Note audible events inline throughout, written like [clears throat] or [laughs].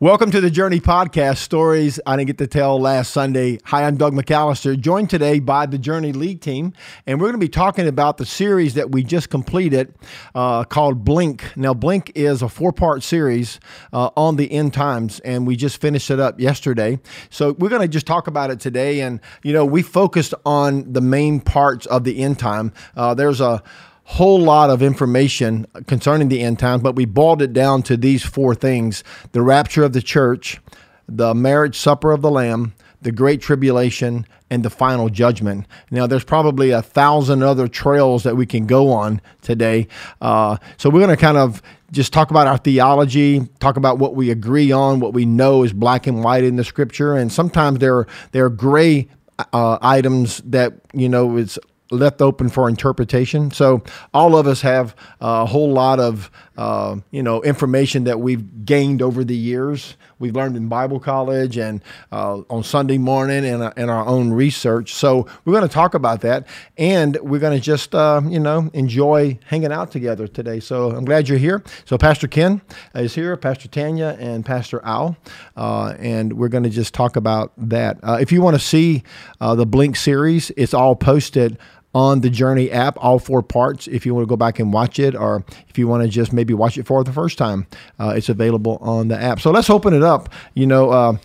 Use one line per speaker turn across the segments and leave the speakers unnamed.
Welcome to the Journey Podcast Stories I didn't get to tell last Sunday. Hi, I'm Doug McAllister, joined today by the Journey League team, and we're going to be talking about the series that we just completed uh, called Blink. Now, Blink is a four part series uh, on the end times, and we just finished it up yesterday. So, we're going to just talk about it today. And, you know, we focused on the main parts of the end time. Uh, there's a whole lot of information concerning the end times, but we boiled it down to these four things the rapture of the church, the marriage supper of the Lamb, the great tribulation, and the final judgment. Now, there's probably a thousand other trails that we can go on today. Uh, so, we're going to kind of just talk about our theology, talk about what we agree on, what we know is black and white in the scripture. And sometimes there are, there are gray uh, items that, you know, it's left open for interpretation. So all of us have a whole lot of uh, you know information that we've gained over the years. We've learned in Bible college and uh, on Sunday morning and uh, in our own research. So we're going to talk about that, and we're going to just uh, you know enjoy hanging out together today. So I'm glad you're here. So Pastor Ken is here, Pastor Tanya, and Pastor Al, uh, and we're going to just talk about that. Uh, if you want to see the Blink series, it's all posted on the Journey app, all four parts. If you want to go back and watch it, or if you want to just maybe watch it for the first time, uh, it's available on the app. So let's open it up. You know, uh,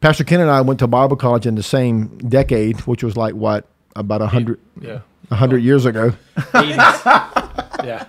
Pastor Ken and I went to Bible college in the same decade, which was like what about a hundred, yeah, a hundred years ago.
80s. [laughs] yeah,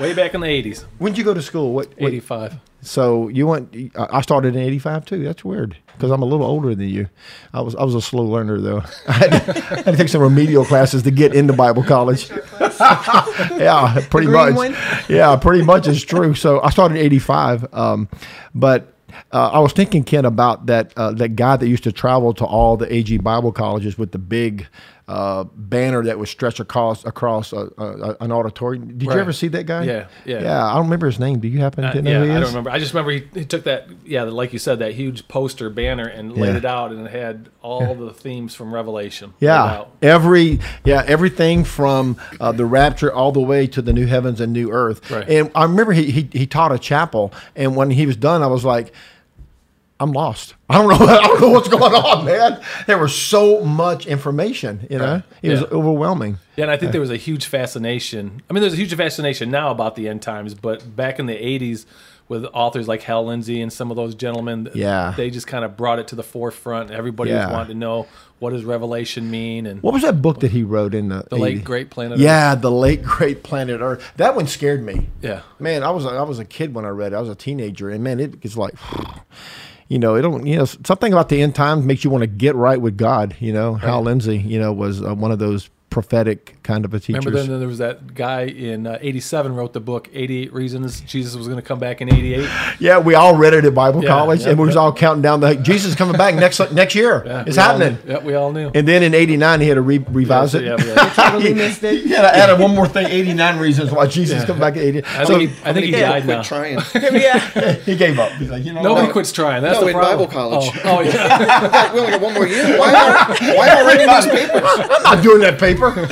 way back in the eighties.
When did you go to school? What?
Eighty five.
So you went. I started in '85 too. That's weird because I'm a little older than you. I was I was a slow learner though. [laughs] I had, to, I had to take some remedial classes to get into Bible college. [laughs] yeah, pretty much. One? Yeah, pretty much is true. So I started in '85, um, but. Uh, I was thinking, Ken, about that uh, that guy that used to travel to all the AG Bible colleges with the big uh, banner that was stretched across across a, a, an auditorium. Did right. you ever see that guy?
Yeah, yeah.
Yeah, I don't remember his name. Do you happen
uh,
to know
yeah,
who he is?
I don't remember. I just remember he, he took that, yeah, like you said, that huge poster banner and yeah. laid it out, and it had all yeah. the themes from Revelation.
Yeah, every yeah everything from uh, the rapture all the way to the new heavens and new earth. Right. And I remember he, he he taught a chapel, and when he was done, I was like I'm lost. I don't know. [laughs] I don't know what's going on, man. There was so much information. You know, it was overwhelming.
Yeah, and I think there was a huge fascination. I mean, there's a huge fascination now about the end times, but back in the '80s, with authors like Hal Lindsey and some of those gentlemen,
yeah,
they just kind of brought it to the forefront. Everybody yeah. was wanting to know what does Revelation mean, and
what was that book that he wrote in the
the 80s? late great planet?
Yeah, the late great planet Earth. That one scared me.
Yeah,
man, I was I was a kid when I read it. I was a teenager, and man, it was like [sighs] you know, it don't, you know, something about the end times makes you want to get right with God. You know, right. Hal Lindsey, you know, was uh, one of those prophetic kind of a teacher.
Remember then there was that guy in uh, 87 wrote the book 88 Reasons Jesus was going to come back in 88.
Yeah, we all read it at Bible yeah, college yeah, and we was all counting down the Jesus is coming back next [laughs] next year. Yeah, it's happening.
Yeah, we all knew.
And then in 89 he had to re- revise it. Yeah, yeah. [laughs] totally missed it. He had to add one more thing 89 reasons why Jesus is coming back in 88.
I so, think he, I think he, he died now.
trying. [laughs]
yeah. He gave up. He's like, you know
Nobody what? quits trying. That's
no,
the problem.
Bible college.
Oh, oh yeah.
we only got one more year. Why are, why are writing these papers?
I'm not doing that paper.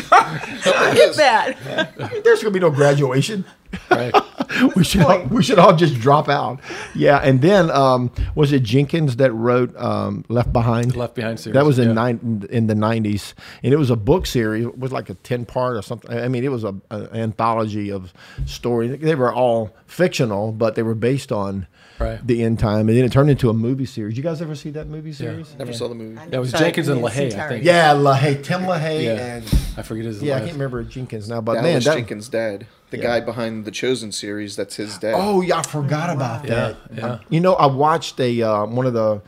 Look at that. [laughs]
There's gonna be no graduation. Right. [laughs] we should all, we should all just drop out. Yeah, and then um, was it Jenkins that wrote um, Left Behind?
Left Behind series.
That was in yeah. nine, in the nineties, and it was a book series. It was like a ten part or something. I mean, it was a, an anthology of stories. They were all fictional, but they were based on right. the end time, and then it turned into a movie series. You guys ever see that movie series?
Yeah. Never
yeah.
saw the movie.
That was Jenkins and LaHaye, I think.
Yeah, LaHaye, Tim LaHaye, yeah. and
I forget his.
Yeah, I can't remember Jenkins now, but
Dallas
man, that,
Jenkins' dad, the guy behind the Chosen series, that's his dad.
Oh yeah, I forgot about that. Yeah, you know, I watched a uh, one of the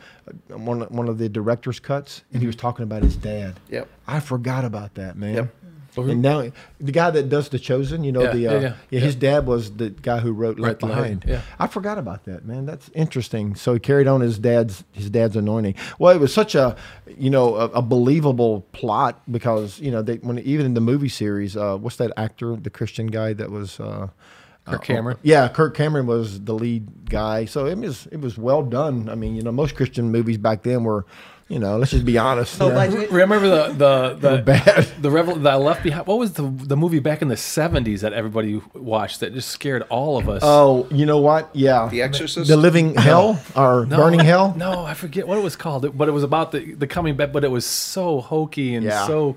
one one of the director's cuts, and he was talking about his dad.
Yep.
I forgot about that, man.
Yep.
And now the guy that does the Chosen, you know,
yeah,
the uh,
yeah,
yeah, his dad was the guy who wrote Left right Behind. Yeah. I forgot about that, man. That's interesting. So he carried on his dad's his dad's anointing. Well, it was such a you know a, a believable plot because you know they when even in the movie series, uh, what's that actor, the Christian guy that was. Uh,
Kirk Cameron.
Yeah, Kirk Cameron was the lead guy. So it was it was well done. I mean, you know, most Christian movies back then were, you know, let's just be honest.
Low
you.
Remember the the the [laughs]
bad.
the revel the left behind. What was the the movie back in the seventies that everybody watched that just scared all of us?
Oh, you know what? Yeah.
The Exorcist.
The Living Hell or
No,
Burning Hell?
No, I forget what it was called. But it was about the the coming back. But it was so hokey and
Yeah.
so.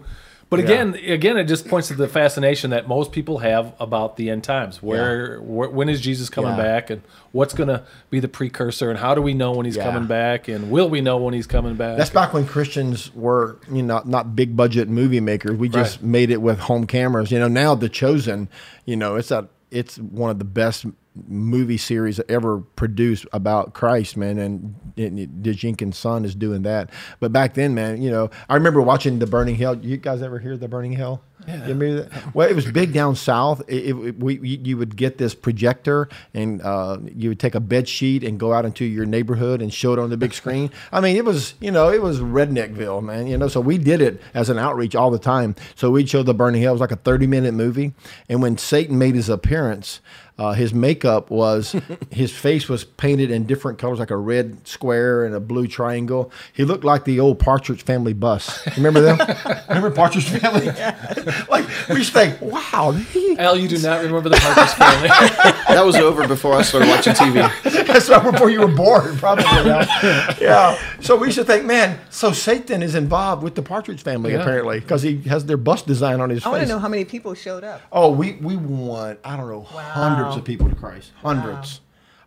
But
Yeah.
again, again, it just points to the fascination that most people have about the end times. Where, where when is Jesus coming
Yeah.
back, and what's going to be the precursor, and how do we know when he's
Yeah.
coming back, and will we know when he's coming back?
That's back when Christians were, you know, not big budget movie makers. We just
Right.
made it with home cameras. You know, now The Chosen, you know, it's a it's one of the best movie series ever produced about Christ, man. And, and Jenkins' son is doing that. But back then, man, you know, I remember watching The Burning Hell. You guys ever hear The Burning Hell?
Yeah.
You? Well, it was big down south. It, it, we, you would get this projector, and uh, you would take a bed sheet and go out into your neighborhood and show it on the big screen. I mean, it was you know it was redneckville, man. You know, so we did it as an outreach all the time. So we'd show the Burning Hell. It was like a thirty minute movie, and when Satan made his appearance. Uh, his makeup was [laughs] his face was painted in different colors, like a red square and a blue triangle. He looked like the old Partridge Family bus. Remember them? [laughs] Remember Partridge Family? [laughs] [laughs] like we used to think, wow, he,
Al, you do not remember the Partridge Family. [laughs]
that was over before I started watching TV. [laughs]
that's right before you were born, probably. Yeah. yeah. So we should think, man, so Satan is involved with the Partridge Family
Yeah.
apparently because he has their bus design on his face.
I want to know how many people showed up.
Oh, we we won. I don't know, hundreds of people to Christ, hundreds,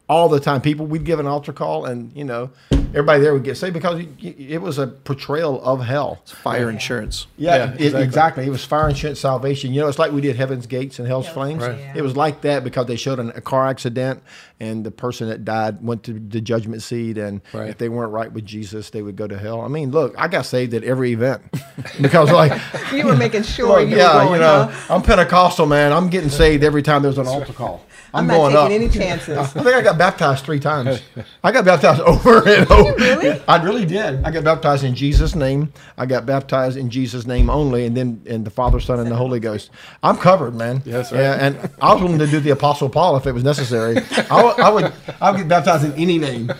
all the time. People, we'd give an altar call, and you know, everybody there would get saved because it, it was a portrayal of hell.
Fire insurance.
Yeah,
Yeah,
it-
exactly.
exactly. It was fire insurance salvation. You know, it's like we did Heaven's Gates and Hell's
Hell's
Flames.
Flames, Right.
It was like that because they showed an, a car accident and the person that died went to the judgment seat, and
Right.
if they weren't right with Jesus, they would go to hell. I mean, look, I got saved at every event [laughs] because, like,
You were making sure
look,
you
yeah,
were going,
you know,
huh?
I'm Pentecostal, man. I'm getting saved every time there's an altar call. I'm,
I'm not
going
taking
up.
any [laughs] chances.
I think I got baptized three times. I got baptized [laughs] over and over.
really?
I really did. I got baptized in Jesus' name. I got baptized in Jesus' name only, and then in the Father, Son, and the Holy Ghost. I'm covered, man.
Yes, right.
Yeah, and I was willing to do the Apostle Paul if it was necessary. I would, I would, I would get baptized in any name.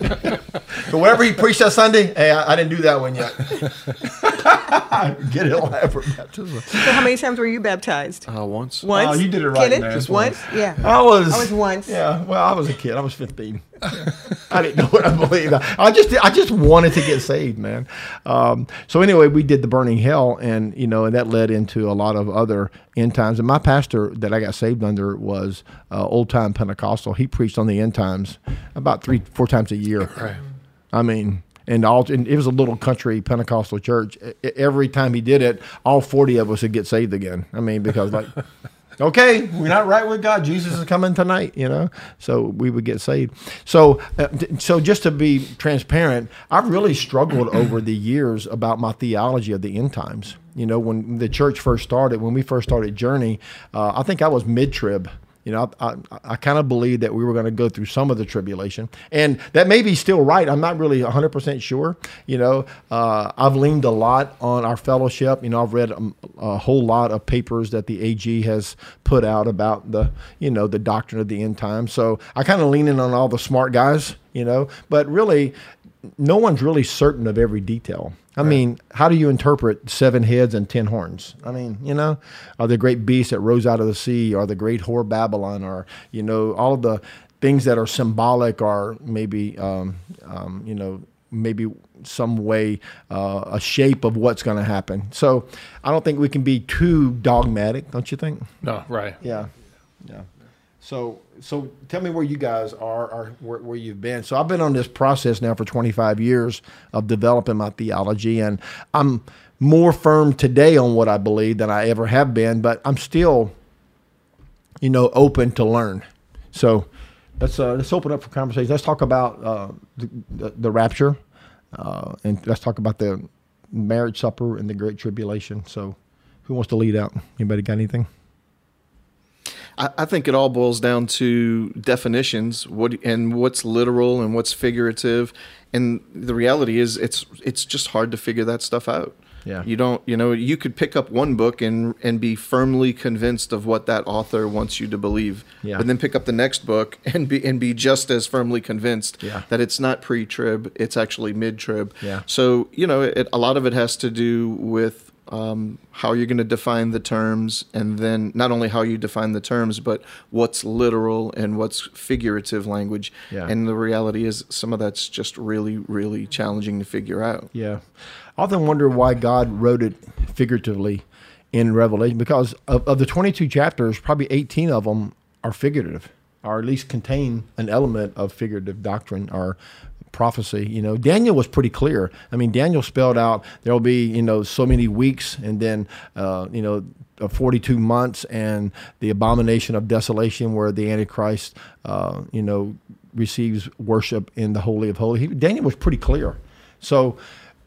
So whatever he preached that Sunday, hey, I, I didn't do that one yet. [laughs] get it elaborate baptism.
So how many times were you baptized?
Uh, once.
Once.
Oh, you did it right,
Kenneth?
man.
Just
Just
once? Yeah.
I was.
I was once.
Yeah. Well, I was a kid. I was 15. [laughs] I didn't know what I believed. I just, I just wanted to get saved, man. Um, so anyway, we did the burning hell, and you know, and that led into a lot of other end times. And my pastor that I got saved under was uh, old time Pentecostal. He preached on the end times about three, four times a year.
Right.
I mean, and all and it was a little country Pentecostal church. Every time he did it, all forty of us would get saved again. I mean, because like, okay, we're not right with God. Jesus is coming tonight, you know. So we would get saved. So, uh, so just to be transparent, I've really struggled over the years about my theology of the end times. You know, when the church first started, when we first started Journey, uh, I think I was mid trib. You know, I, I, I kind of believed that we were going to go through some of the tribulation, and that may be still right. I'm not really 100 percent sure. You know, uh, I've leaned a lot on our fellowship. You know, I've read um, a whole lot of papers that the AG has put out about the, you know, the doctrine of the end time. So I kind of lean in on all the smart guys. You know, but really, no one's really certain of every detail. I mean, how do you interpret seven heads and ten horns? I mean, you know, are the great beast that rose out of the sea, or the great whore Babylon, or you know, all of the things that are symbolic, or maybe, um, um, you know, maybe some way uh, a shape of what's going to happen. So, I don't think we can be too dogmatic, don't you think?
No, right.
Yeah, yeah. So, so tell me where you guys are, or where, where you've been. So, I've been on this process now for 25 years of developing my theology, and I'm more firm today on what I believe than I ever have been. But I'm still, you know, open to learn. So, let's uh, let's open up for conversation. Let's talk about uh, the, the, the rapture, uh, and let's talk about the marriage supper and the great tribulation. So, who wants to lead out? Anybody got anything?
I, I think it all boils down to definitions, what and what's literal and what's figurative, and the reality is it's it's just hard to figure that stuff out.
Yeah.
You don't, you know, you could pick up one book and and be firmly convinced of what that author wants you to believe.
Yeah.
But then pick up the next book and be and be just as firmly convinced
Yeah.
that it's not pre-trib, it's actually mid-trib.
Yeah.
So, you know, it, a lot of it has to do with um, how you're going to define the terms, and then not only how you define the terms, but what's literal and what's figurative language.
Yeah.
And the reality is, some of that's just really, really challenging to figure out.
Yeah. I often wonder why God wrote it figuratively in Revelation because of, of the 22 chapters, probably 18 of them are figurative or at least contain an element of figurative doctrine or prophecy. You know, Daniel was pretty clear. I mean, Daniel spelled out there will be, you know, so many weeks and then, uh, you know, uh, 42 months and the abomination of desolation where the Antichrist, uh, you know, receives worship in the Holy of Holies. Daniel was pretty clear. So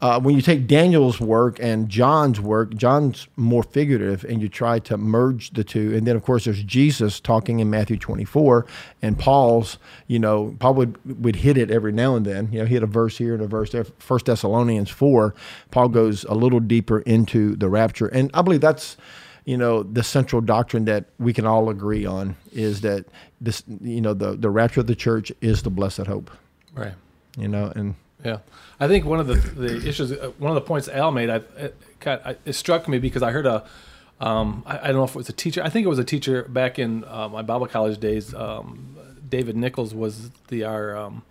uh, when you take Daniel's work and John's work, John's more figurative, and you try to merge the two. And then, of course, there's Jesus talking in Matthew 24, and Paul's, you know, Paul would, would hit it every now and then. You know, he had a verse here and a verse there. First Thessalonians 4, Paul goes a little deeper into the rapture. And I believe that's you know the central doctrine that we can all agree on is that this you know the the rapture of the church is the blessed hope
Right.
you know and
Yeah, I think one of the the issues, uh, one of the points Al made, I it, it struck me because I heard a, um, I, I don't know if it was a teacher. I think it was a teacher back in uh, my Bible college days. Um, David Nichols was the our. Um,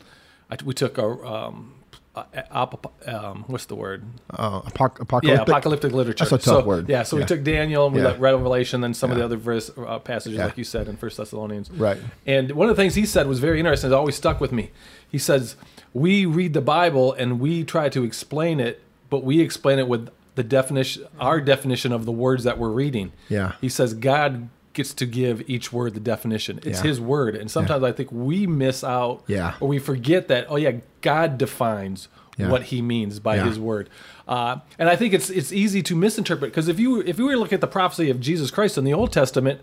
I, we took our. Um, uh, um, what's the word?
uh, apoc-
Yeah,
apocalyptic
apocalyptic literature.
That's a tough
so,
word.
Yeah, so
Yeah.
we took Daniel and we
Yeah.
let Revelation, then some of the other verse, uh, passages,
Yeah.
like you said in First Thessalonians.
Right.
And one of the things he said was very interesting. It always stuck with me. He says, "We read the Bible and we try to explain it, but we explain it with the definition, our definition of the words that we're reading."
Yeah.
He says God gets to give each word the definition. It's
Yeah.
His word, and sometimes I think we miss out,
Yeah.
or we forget that. Oh yeah, God defines
Yeah.
what He means by
Yeah.
His word. Uh, and I think it's it's easy to misinterpret because if you if you were to look at the prophecy of Jesus Christ in the Old Testament,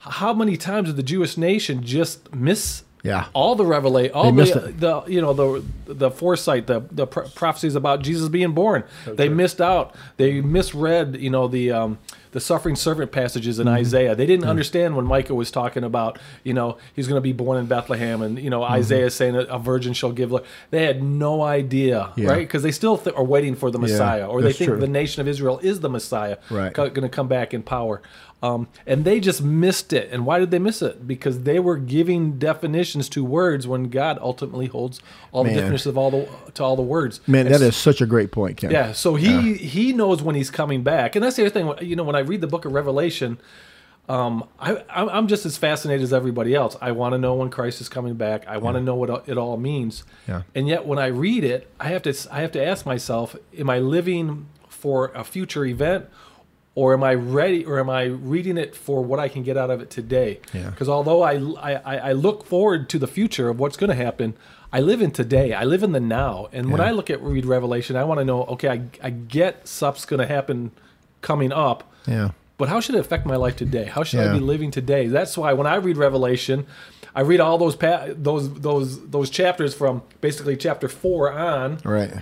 how many times did the Jewish nation just miss
Yeah.
all the revelation, all the, the you know the the foresight, the the pro- prophecies about Jesus being born? they missed out. They misread you know the um, the suffering servant passages in Isaiah. They didn't understand when Micah was talking about you know he's going to be born in Bethlehem, and you know Isaiah saying a virgin shall give. li- They had no idea,
Yeah.
right? Because they still th- are waiting for the Messiah, or they think
true.
the nation of Israel is the Messiah,
Right.
going to come back in power. Um, and they just missed it. And why did they miss it? Because they were giving definitions to words when God ultimately holds all
Man.
the definitions of all the to all the words.
man
And
that is such a great point Ken.
yeah, so he he knows when he's coming back, and that's the other thing. You know, when I read the Book of Revelation, um, I I'm I'm just as fascinated as everybody else. I want to know when Christ is coming back. I want to know what it all means.
Yeah.
And yet, when I read it, I have to I have to ask myself: Am I living for a future event? Or am I ready? Or am I reading it for what I can get out of it today?
Yeah.
Because although I, I I look forward to the future of what's going to happen, I live in today. I live in the now. And when I look at read Revelation, I want to know. Okay, I I get stuff's going to happen coming up.
Yeah
But how should it affect my life today? How should
Yeah.
I be living today? That's why when I read Revelation, I read all those pa- those those those chapters from basically chapter four on,
right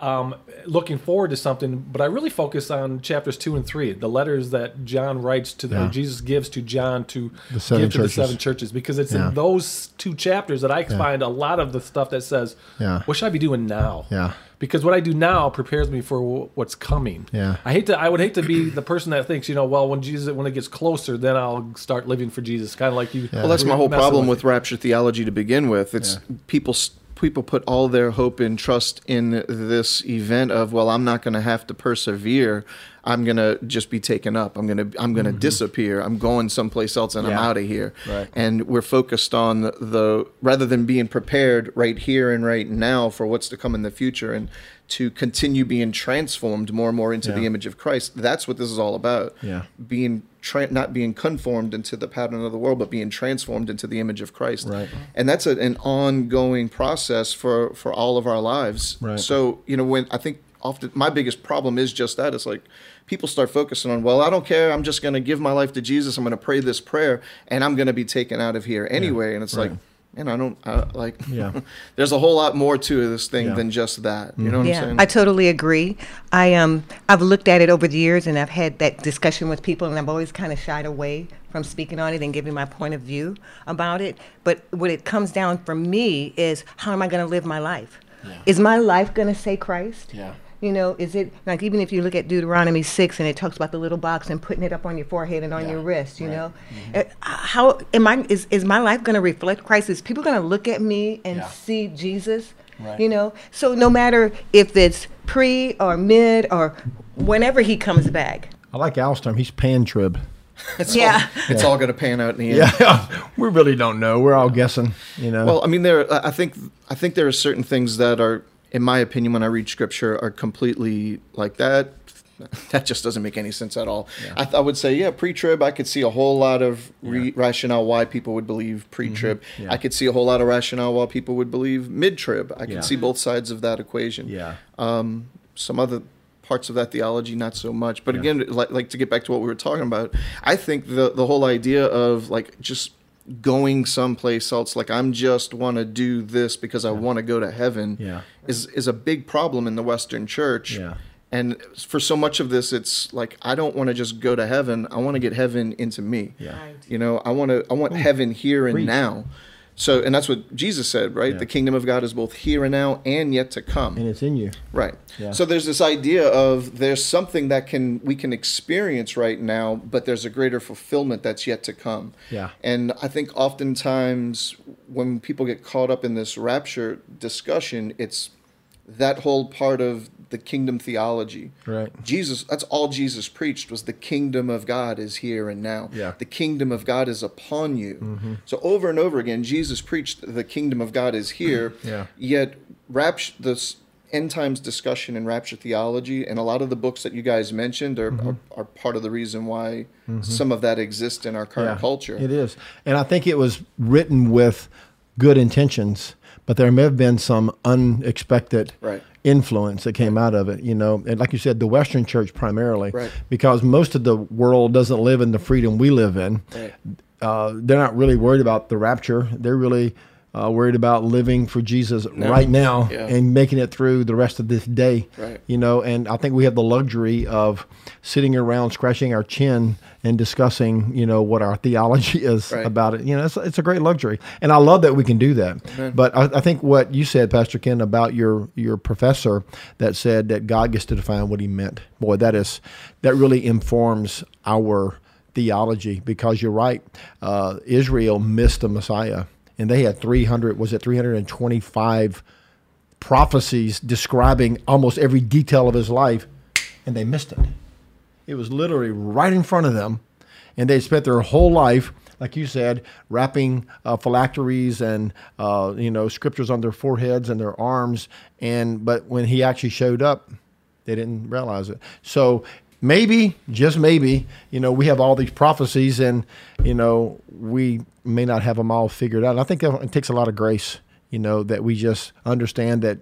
um, looking forward to something. But I really focus on chapters two and three, the letters that John writes to the,
Yeah.
Jesus gives to John to
The seven
give to
churches.
the seven churches, because it's
Yeah.
in those two chapters that I find a lot of the stuff that says,
Yeah.
"What should I be doing now?"
Yeah.
Because what I do now prepares me for wh- what's coming.
Yeah.
I hate to. I would hate to be the person that thinks, you know, well, when Jesus, when it gets closer, then I'll start living for Jesus. Kind of like you.
Well, that's my whole problem with rapture theology to begin with. It's
Yeah.
people s- people put all their hope and trust in this event of well, I'm not going to have to persevere. I'm going to just be taken up. I'm going to I'm going to disappear. I'm going someplace else and I'm
Mm-hmm.
Out of here.
Right.
And we're focused on the, the rather than being prepared right here and right now for what's to come in the future and to continue being transformed more and more into the image of Christ. That's what this is all about
Yeah.
being tra- not being conformed into the pattern of the world, but being transformed into the image of Christ.
Right.
And that's a, an ongoing process for for all of our lives.
Right.
So you know, when I think often my biggest problem is just that it's like people start focusing on, well, I don't care. I'm just going to give my life to Jesus. I'm going to pray this prayer, and I'm going to be taken out of here anyway. And it's like. Man, I don't I, like.
Yeah. [laughs]
there's a whole lot more to this thing
Yeah.
than just that. You know what I'm
Yeah,
saying?
I totally agree. I um I've looked at it over the years and I've had that discussion with people and I've always kind of shied away from speaking on it and giving my point of view about it. But what it comes down for me is how am I going to live my life? Is my life going to say Christ?
Yeah.
You know, is it like even if you look at Deuteronomy 6 and it talks about the little box and putting it up on your forehead and on
Yeah,
your wrist, you
right.
know? Uh, How am I is, is my life going to reflect Christ? Is people going to look at me and
Yeah.
see Jesus?
Right.
You know? So no matter if it's pre or mid or whenever he comes back.
I like Al's term. He's pan trib. [laughs]
it's
Yeah.
all, it's all going to pan out in the end.
Yeah, we really don't know. We're all guessing. You know.
Well, I mean, there. I think. I think there are certain things that are, in my opinion, when I read scripture, are completely like that. [laughs] That just doesn't make any sense at all. I, th- I would say, yeah, pre-trib. I could see a whole lot of re- rationale why people would believe pre-trib.
Mm-hmm. Yeah.
I could see a whole lot of rationale why people would believe mid-trib. I
Yeah.
can see both sides of that equation.
yeah.
Um, some other parts of that theology, not so much. But
Yeah.
again, like, like to get back to what we were talking about, I think the the whole idea of like just going someplace else, like I'm just want to do this because I want to go to heaven,
Yeah.
is is a big problem in the Western Church.
Yeah.
And for so much of this, it's like I don't want to just go to heaven. I want to get heaven into me.
Yeah.
Right.
You know, I want to. I want heaven here and
Preach.
now. So, and that's what Jesus said, right?
Yeah.
The kingdom of God is both here and now and yet to come.
And it's in you.
Right.
Yeah.
So there's this idea of there's something that can we can experience right now, but there's a greater fulfillment that's yet to come.
Yeah.
And I think oftentimes when people get caught up in this rapture discussion, it's that whole part of the kingdom theology.
Right.
Jesus, that's all Jesus preached was the kingdom of God is here and now.
Yeah. Mm-hmm.
The kingdom of God is upon you. So over and over again, Jesus preached the kingdom of God is here. [clears throat]
Yeah.
Yet rapture, this end times discussion and rapture theology, and a lot of the books that you guys mentioned are,
Mm-hmm.
are, are part of the reason why some of that exists in our current
Yeah,
culture.
It is. And I think it was written with good intentions, but there may have been some unexpected
Right.
Influence that came out of it, you know. And like you said, the Western church primarily,
Right.
because most of the world doesn't live in the freedom we live in.
Right.
Uh, they're not really worried about the rapture. They're really uh, worried about living for Jesus right now
Yeah.
and making it through the rest of this day.
Right.
You know, and I think we have the luxury of sitting around scratching our chin and discussing, you know, what our theology [laughs] is
Right.
about it. You know, it's, it's a great luxury, and I love that we can do that. But I, I think what you said, Pastor Ken, about your your professor that said that God gets to define what He meant. Boy, that is that really informs our theology because you're right. Uh, Israel missed the Messiah, and they had 300. Was it 325 prophecies describing almost every detail of his life, and they missed it. It was literally right in front of them, and they spent their whole life, like you said, wrapping uh, phylacteries and uh, you know scriptures on their foreheads and their arms. And but when he actually showed up, they didn't realize it. So maybe, just maybe, you know, we have all these prophecies, and you know, we may not have them all figured out. And I think it takes a lot of grace, you know, that we just understand that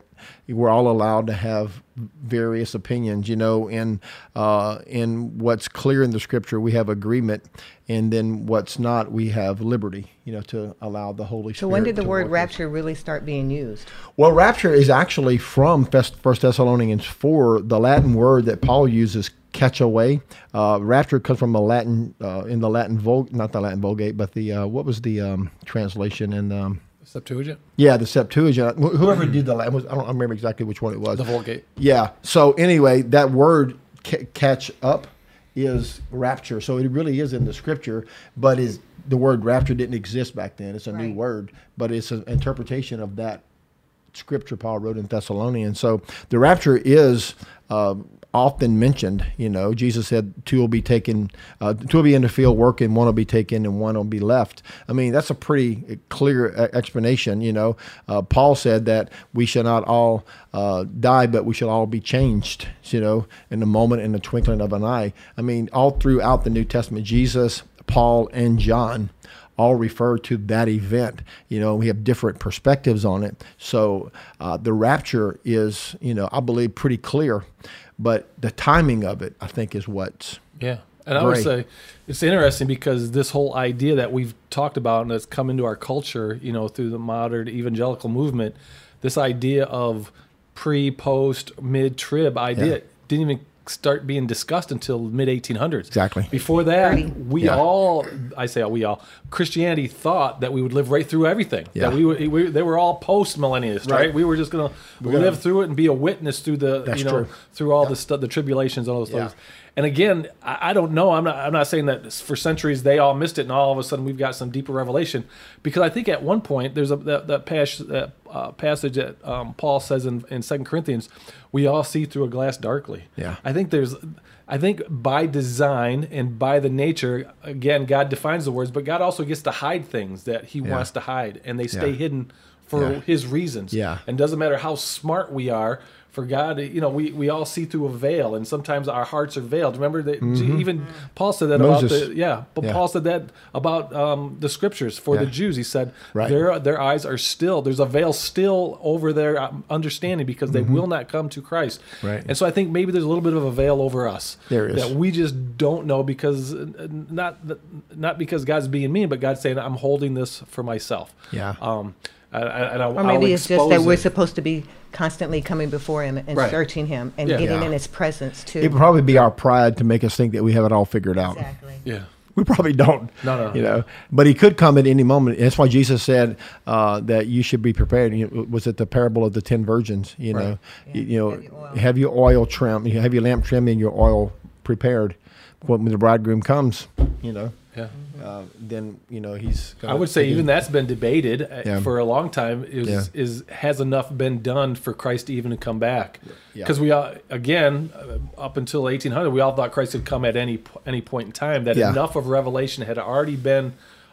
we're all allowed to have various opinions, you know, and uh, in what's clear in the scripture, we have agreement, and then what's not, we have liberty, you know, to allow the Holy Spirit.
So when did the word
work us.
rapture really start being used?
Well, rapture is actually from First Thessalonians 4. The Latin word that Paul uses, catch away. Uh, rapture comes from a Latin, uh, in the Latin Vulgate, not the Latin Vulgate, but the, uh, what was the um, translation in, um,
Septuagint,
yeah, the Septuagint. Wh- Whoever did the Latin, was, I don't remember exactly which one it was.
the Vulgate.
Yeah. So anyway, that word ca- catch up is rapture. So it really is in the scripture, but is the word rapture didn't exist back then. It's a new word, but it's an interpretation of that scripture Paul wrote in Thessalonians. So the rapture is um, often mentioned. You know, Jesus said two will be taken, uh, two will be in the field working, one will be taken, and one will be left. I mean, that's a pretty clear explanation. You know, uh, Paul said that we shall not all uh, die, but we shall all be changed. You know, in the moment, in the twinkling of an eye. I mean, all throughout the New Testament, Jesus, Paul, and John all refer to that event. You know, we have different perspectives on it. So uh, the rapture is, you know, I believe pretty clear, but the timing of it, I think, is what's
Yeah, And I would say it's interesting because this whole idea that we've talked about and that's come into our culture, you know, through the modern evangelical movement, this idea of pre, post, mid trib idea
Yeah.
didn't even start being discussed until mid 1800s.
Exactly.
Before that,
Thirty.
we
Yeah.
all, I say we all, Christianity thought that we would live right through everything.
Yeah.
That we, would, we they were all post millennialists, right.
Right.
We were just going to
gonna-
live through it and be a witness through the,
That's
you know,
true.
through all the stuff, the tribulations, and all those
Yeah.
things. And again, I, I don't know. I'm not. I'm not saying that for centuries they all missed it, and all of a sudden we've got some deeper revelation. Because I think at one point there's a that, that, pas- that uh, passage that um, Paul says in in Second Corinthians, we all see through a glass darkly.
Yeah.
I think there's. I think by design and by the nature, again, God defines the words, but God also gets to hide things that He wants to hide, and they stay
Yeah.
hidden for
Yeah.
His reasons.
Yeah.
And doesn't matter how smart we are, for God, you know, we, we all see through a veil, and sometimes our hearts are veiled. Remember that even Paul said that
Mm-hmm. Moses.
about the yeah, but
Yeah.
Paul said that about um, the scriptures for the Jews. He said
Right.
their their eyes are still there's a veil still over their um, understanding because they will not come to Christ.
Mm-hmm. Right.
And so I think maybe there's a little bit of a veil over us
There is.
that we just don't know because uh, not not because God's being mean, but God's saying I'm holding this for myself.
Yeah.
Um. And, and I,
Or maybe it's just that we're supposed to be constantly coming before Him and
Right.
searching Him and
Yeah.
getting
Yeah.
in His presence too.
It would probably be our pride to make us think that we have it all figured out.
exactly.
yeah.
We probably don't.
No, no.
You know, but he could come at any moment. That's why Jesus said uh, that you should be prepared. You know, was it the parable of the ten virgins? You know,
Right.
you, you know,
Have your oil.
have your oil trimmed, have your lamp trimmed, and your oil prepared. When the bridegroom comes, you know,
Yeah.
uh, then you know he's.
I would say even that's been debated uh,
Yeah.
for a long time. Is
Yeah.
is has enough been done for Christ to even to come back?
Yeah.
Because we all, again uh, up until 1800, we all thought Christ would come at any any point in time. That
Yeah.
enough of revelation had already been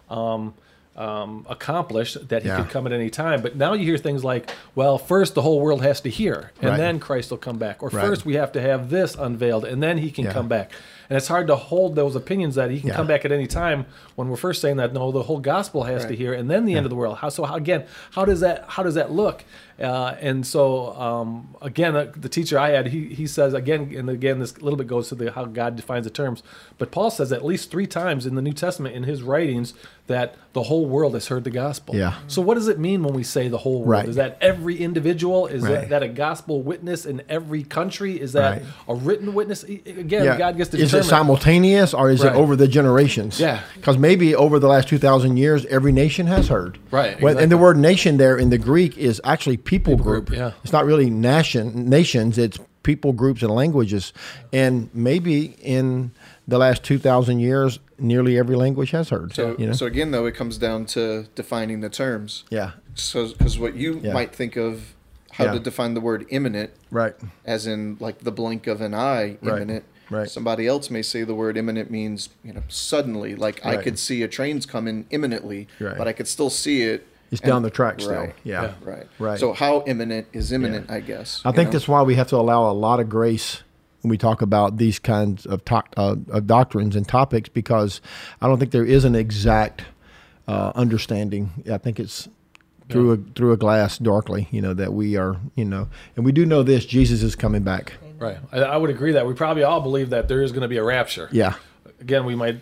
um, um, accomplished that he
Yeah.
could come at any time. But now you hear things like, well, first the whole world has to hear, and
Right.
then Christ will come back, or
Right.
first we have to have this unveiled, and then he can
Yeah.
come back. And it's hard to hold those opinions that he can
Yeah.
come back at any time when we're first saying that no, the whole gospel has to hear, and then the end of the world. How so? How, again, how does that how does that look? Uh, and so um, again, uh, the teacher I had, he he says again and again, this little bit goes to the how God defines the terms. But Paul says at least three times in the New Testament in his writings that the whole world has heard the gospel.
Yeah.
So what does it mean when we say the whole world?
Right.
Is that every individual? Is
Right.
that, that a gospel witness in every country? Is that
Right.
a written witness? Again,
Yeah.
God gets to
is it simultaneous or is
Right.
it over the generations?
Yeah.
Because maybe over the last 2,000 years, every nation has heard.
Right,
Well, And the word nation there in the Greek is actually people, group.
group, yeah.
It's not really nation nations, it's people groups and languages. And maybe in the last 2,000 years, nearly every language has heard.
So,
you know?
so again, though, it comes down to defining the terms.
yeah.
So, because what you
Yeah.
might think of how
Yeah.
to define the word imminent,
Right.
as in like the blink of an eye, imminent.
Right.
Somebody else may say the word imminent means you know suddenly. Like I could see a train's coming imminently,
Right.
but I could still see it.
It's
and-
down the track still.
Right.
Yeah.
Yeah.
Right.
Right.
So how imminent is imminent? I guess.
I think
know?
that's why we have to allow a lot of grace when we talk about these kinds of, to- uh, of doctrines and topics because I don't think there is an exact uh, understanding. I think it's through a through a glass darkly, you know, that we are, you know, and we do know this: Jesus is coming back.
Right. I, I would agree that we probably all believe that there is going to be a rapture.
Yeah,
Again, we might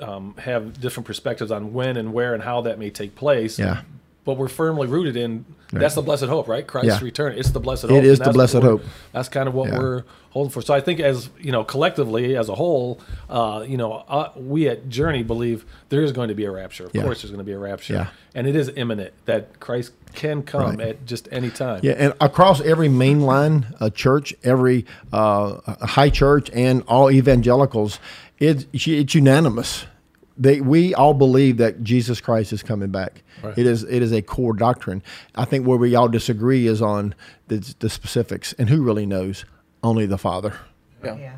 um, have different perspectives on when and where and how that may take place.
Yeah.
But we're firmly rooted in that's the blessed hope, right? Christ's
Yeah.
return. It's the blessed
It
hope.
is
and
the blessed hope.
That's kind of what
Yeah.
we're holding for. So I think, as you know, collectively as a whole, uh, you know, uh, we at Journey believe there is going to be a rapture. Of
Yeah.
course, there's going to be a rapture,
Yeah.
and it is imminent that Christ can come
Right.
at just any time.
yeah, and across every mainline uh, church, every uh, high church, and all evangelicals, it's it's unanimous. They we all believe that Jesus Christ is coming back.
Right.
It is it is a core doctrine. I think where we all disagree is on the, the specifics, and who really knows? Only the Father.
Yeah.
Yeah.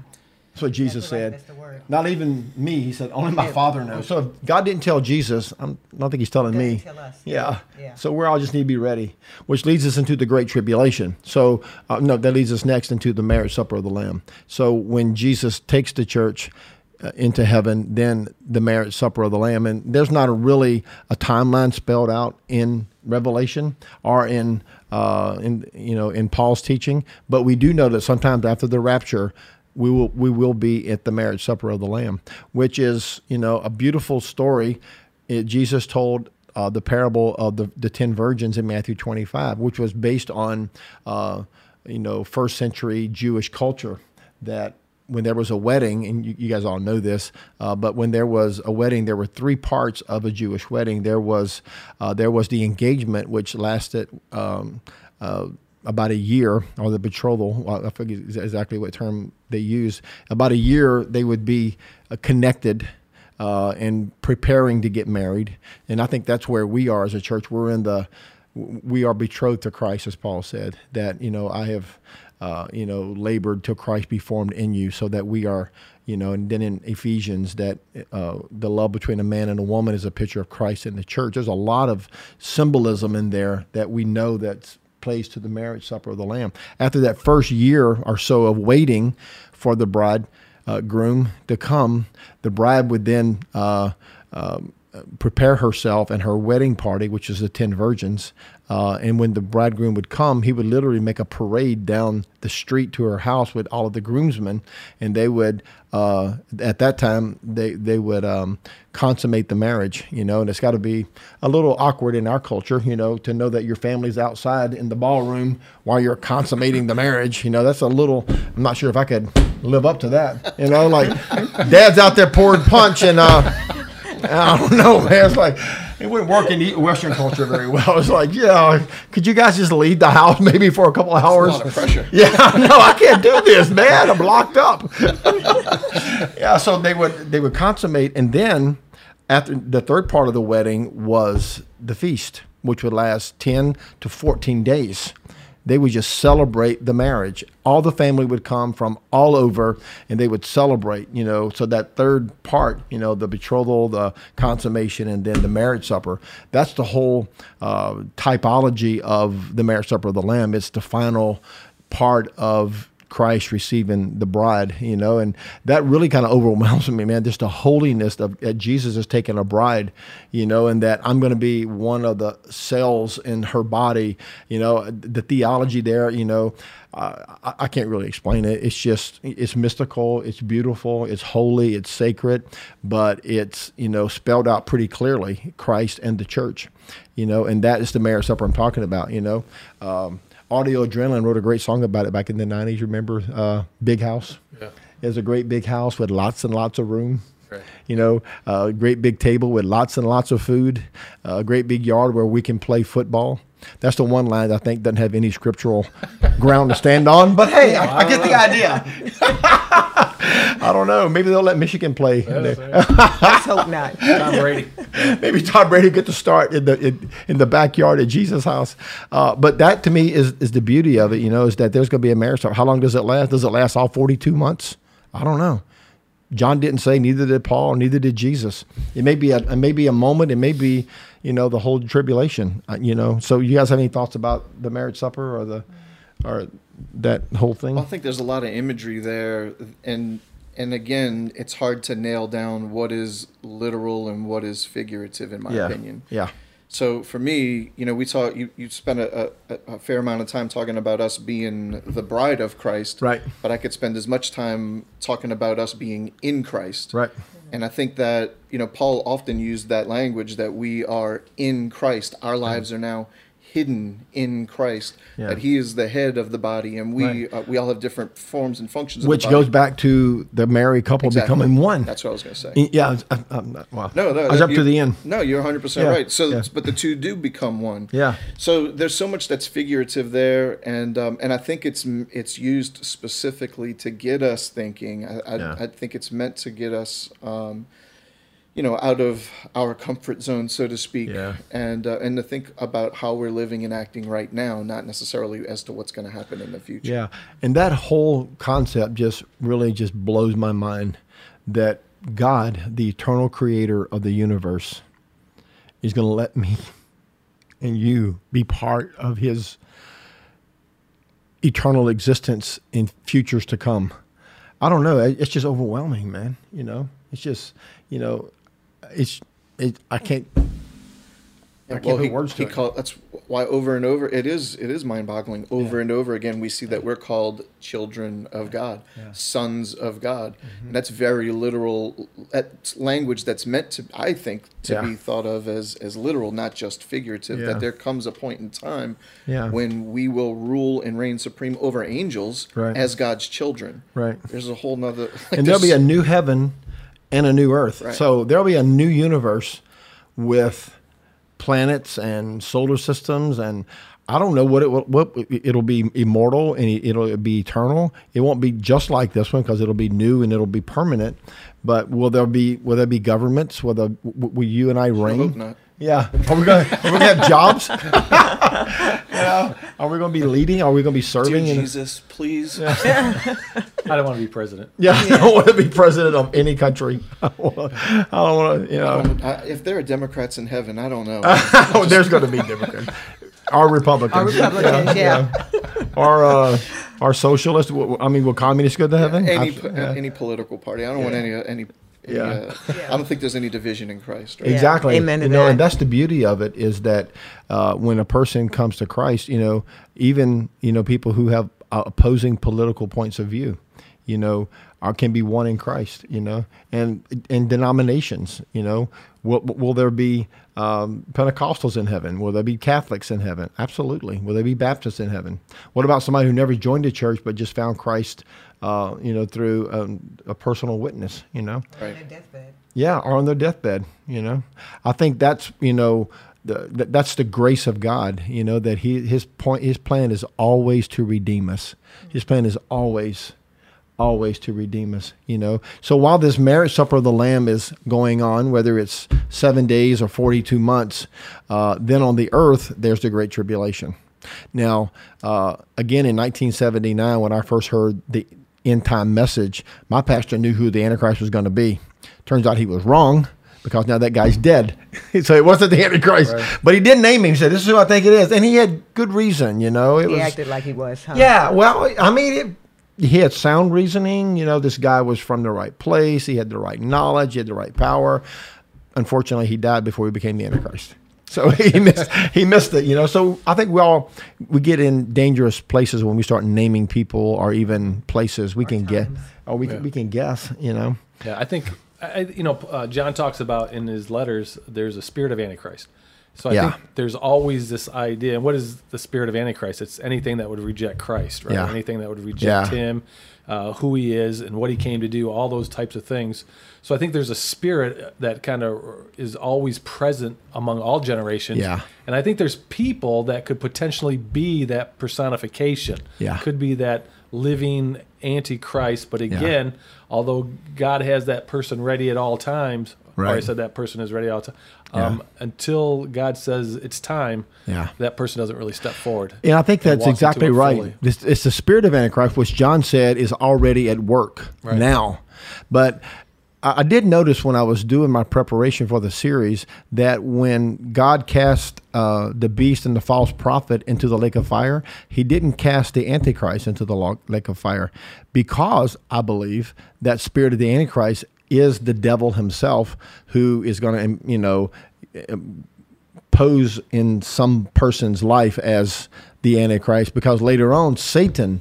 That's what Jesus
That's right,
said.
that's.
Not even me. He said, only my Father knows. So if God didn't tell Jesus, I'm, I don't think he's telling
Doesn't
me.
tell us.
Yeah.
Yeah.
So we all just need to be ready, which leads us into the Great Tribulation. So, uh, no, that leads us next into the marriage supper of the Lamb. So when Jesus takes the church uh, into heaven, then the marriage supper of the Lamb. And there's not a really a timeline spelled out in Revelation or in, uh, in, you know, in Paul's teaching, but we do know that sometimes after the rapture, we will we will be at the marriage supper of the Lamb, which is you know a beautiful story. It, Jesus told uh, the parable of the, the ten virgins in Matthew 25, which was based on uh, you know first century Jewish culture that when there was a wedding, and you, you guys all know this, uh, but when there was a wedding, there were three parts of a Jewish wedding. There was uh, there was the engagement, which lasted. Um, uh, about a year, or the betrothal, I forget exactly what term they use. About a year, they would be uh, connected uh, and preparing to get married. And I think that's where we are as a church. We're in the, we are betrothed to Christ, as Paul said. That you know, I have uh, you know, labored till Christ be formed in you, so that we are, you know, and then in Ephesians, that uh, the love between a man and a woman is a picture of Christ in the church. There's a lot of symbolism in there that we know that plays to the marriage supper of the Lamb. After that first year or so of waiting for the bride uh, groom to come, the bride would then. Uh, um, prepare herself and her wedding party, which is the ten virgins, uh, and when the bridegroom would come, he would literally make a parade down the street to her house with all of the groomsmen, and they would, uh, at that time, they they would um, consummate the marriage. You know, and it's got to be a little awkward in our culture, you know, to know that your family's outside in the ballroom while you're consummating the marriage. You know, that's a little. I'm not sure if I could live up to that. You know, like [laughs] dad's out there pouring punch, and uh, [laughs] I don't know, man. It's like it wouldn't work in Western culture very well. It's like, yeah, could you guys just leave the house [laughs] maybe for a couple of hours?
a lot of pressure. [laughs]
Yeah, no, I can't do this, man. I'm locked up. yeah, so they would they would consummate, and then after the third part of the wedding was the feast, which would last ten to fourteen days they would just celebrate the marriage. All the family would come from all over and they would celebrate, you know. So that third part, you know, the betrothal, the consummation, and then the marriage supper, that's the whole uh, typology of the marriage supper of the Lamb. It's the final part of Christ receiving the bride, you know, and that really kind of overwhelms me, man. Just the holiness of that Jesus is taking a bride, you know, and that I'm going to be one of the cells in her body, you know, the theology there, you know, uh, I, I, can't really explain it. It's just it's mystical, it's beautiful, it's holy, it's sacred, but it's you know spelled out pretty clearly Christ and the church, you know, and that is the marriage supper I'm talking about, you know. Um, Audio Adrenaline wrote a great song about it back in the 90s. Remember uh, Big House? Yeah. It was a great big house with lots and lots of room. Right. You know, a uh, great big table with lots and lots of food, a uh, great big yard where we can play football. That's the one line I think doesn't have any scriptural ground to stand on. But hey, I, I get the idea. [laughs] I don't know. Maybe they'll let Michigan play.
Let's hope not.
Tom Brady. [laughs]
Maybe Tom Brady get to start in the in, in the backyard at Jesus' house. Uh, but that to me is is the beauty of it. You know, is that there's going to be a marriage. How long does it last? Does it last all 42 months? I don't know. John didn't say, neither did Paul, neither did Jesus. It may be a, it may be a moment. It may be, you know, the whole tribulation. Uh, you know. So, you guys have any thoughts about the marriage supper or the, or that whole thing?
Well, I think there's a lot of imagery there, and and again, it's hard to nail down what is literal and what is figurative, in my
yeah.
opinion.
Yeah.
So for me, you know, we talk. You you spent a, a, a, fair amount of time talking about us being the bride of Christ,
right?
But I could spend as much time talking about us being in Christ,
right?
And I think that you know Paul often used that language that we are in Christ. Our lives are now hidden in Christ. Yeah. That He is the head of the body, and we right. uh, we all have different forms and functions.
Which goes back to the married couple
exactly.
becoming one.
That's what I was going to say.
Yeah, I, I'm not, well,
no, no,
I was up to the end.
No, you're 100 yeah. percent right. So, yeah. but the two do become one.
Yeah.
So there's so much that's figurative there, and um, and I think it's it's used specifically to get us thinking. I I, I think it's meant to get us. Um, you know, out of our comfort zone, so to speak,
yeah.
and uh, and to think about how we're living and acting right now, not necessarily as to what's going to happen in the future.
Yeah, and that whole concept just really just blows my mind that God, the eternal creator of the universe, is going to let me [laughs] and you be part of His eternal existence in futures to come. I don't know. It's just overwhelming, man. You know, it's just, you know, it's it, I can't I can't
well, he,
words to
he
it.
call, that's why over and over it is it is mind-boggling. Over and over again, we see that we're called children of God, sons of God,
Mm-hmm.
and that's very literal. That's language that's meant to, I think, to
Yeah.
be thought of as as literal, not just figurative.
Yeah.
That there comes a point in time
Yeah.
when we will rule and reign supreme over angels
Right.
as God's children.
Right.
There's a whole nother. [laughs] Like
and there'll be a new heaven and a new earth.
Right.
So there'll be a new universe with planets and solar systems and I don't know what it will, what it'll be immortal and it'll be eternal. It won't be just like this one because it'll be new and it'll be permanent. But will there be will there be governments? Will there, will you and I
I
reign?
hope not.
Yeah. Are we going to have jobs? yeah. [laughs] Are we going to be leading? Are we going to be serving? in-
Jesus, please. [laughs]
I don't want to be president.
yeah, [laughs] I don't want to be president of any country. I don't want to, you know.
I, if there are Democrats in heaven, I don't know.
oh, there's going to be Democrats. Our Republicans.
Our Republicans, yeah.
Our, uh, our socialists. I mean, will communists go to heaven?
any po-
yeah.
any political party. I don't want any uh, any. Any
Yeah.
uh, [laughs] I don't think there's any division in Christ. Right?
Yeah.
Exactly.
Amen to
you know,
that.
and that's the beauty of it is that uh, when a person comes to Christ, you know, even you know people who have uh, opposing political points of view, you know, are, can be one in Christ. You know, and and denominations. You know, will will there be um, Pentecostals in heaven? Will there be Catholics in heaven? Absolutely. Will there be Baptists in heaven? What about somebody who never joined a church but just found Christ? Uh, you know, through um, a personal witness. You know.
Right.
deathbed.
Yeah, or on their deathbed. You know, I think that's you know the, th- that's the grace of God. You know that he his point his plan is always to redeem us. His plan is always always to redeem us you know so while this marriage supper of the lamb is going on whether it's seven days or 42 months uh, then on the earth there's the great tribulation now uh, again in 1979 when i first heard the end time message my pastor knew who the antichrist was going to be turns out he was wrong because now that guy's dead [laughs] so it wasn't the antichrist but he did name him he said this is who i think it is and he had good reason you know it
He
was
acted like he was, huh?
yeah, well, I mean, it, he had sound reasoning. You know, this guy was from the right place. He had the right knowledge. He had the right power. Unfortunately, he died before he became the Antichrist. So [laughs] he missed. He missed it. You know. So I think we all we get in dangerous places when we start naming people or even places. We can get, or we
Yeah.
can, we can guess. You know.
Yeah, I think I, I- you know uh, John talks about in his letters. There's a spirit of Antichrist. So I
Yeah.
think there's always this idea. And what is the spirit of Antichrist? It's anything that would reject Christ, right?
Yeah.
Anything that would reject
Yeah.
Him, uh, who He is, and what He came to do. All those types of things. So I think there's a spirit that kind of is always present among all generations.
Yeah.
And I think there's people that could potentially be that personification.
Yeah.
Could be that living antichrist. But again, although God has that person ready at all times, or I
Right.
said that person is ready all the time, um, until God says it's time,
Yeah.
that person doesn't really step forward.
And I think that's exactly right. This, it's the spirit of Antichrist, which John said is already at work
Right.
now. But I, I did notice when I was doing my preparation for the series that when God cast uh, the beast and the false prophet into the lake of fire, he didn't cast the Antichrist into the lake of fire because I believe that spirit of the Antichrist is the devil himself who is going to, um, you know, um, pose in some person's life as the Antichrist because later on Satan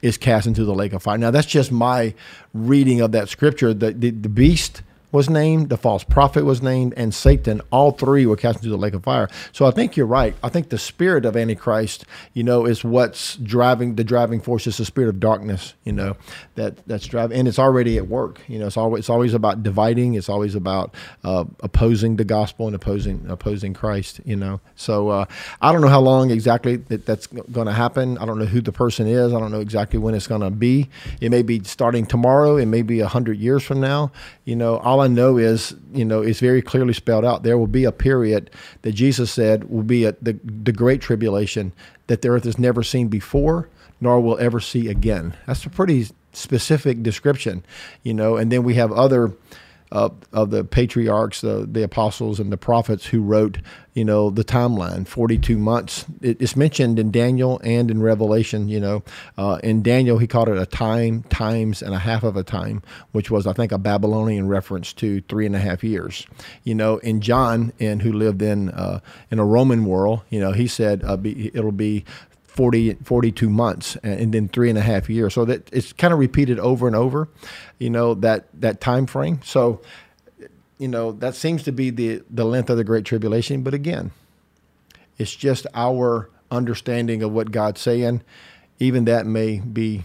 is cast into the lake of fire. Now that's just my reading of that scripture. The the, the beast was named, the false prophet was named, and Satan, all three were cast into the lake of fire. So I think you're right. I think the spirit of Antichrist, you know, is what's driving the driving force is the spirit of darkness, you know, that that's driving and it's already at work. You know, it's always it's always about dividing, it's always about uh, opposing the gospel and opposing opposing Christ, you know. So uh, I don't know how long exactly that that's going to happen. I don't know who the person is. I don't know exactly when it's going to be. It may be starting tomorrow. It may be a hundred years from now. You know, all I know is, you know, it's very clearly spelled out. There will be a period that Jesus said will be a, the the great tribulation that the earth has never seen before, nor will ever see again. That's a pretty specific description, you know. And then we have other of, of the patriarchs, the the apostles, and the prophets who wrote, you know, the timeline. Forty two months. It, it's mentioned in Daniel and in Revelation. You know, uh, in Daniel he called it a time, times, and a half of a time, which was I think a Babylonian reference to three and a half years. You know, in John, and who lived in uh, in a Roman world, you know, he said uh, be, it'll be 40, 42 months and then three and a half years. So that it's kind of repeated over and over, you know, that, that time frame. So, you know, that seems to be the, the length of the Great Tribulation. But again, it's just our understanding of what God's saying. Even that may be,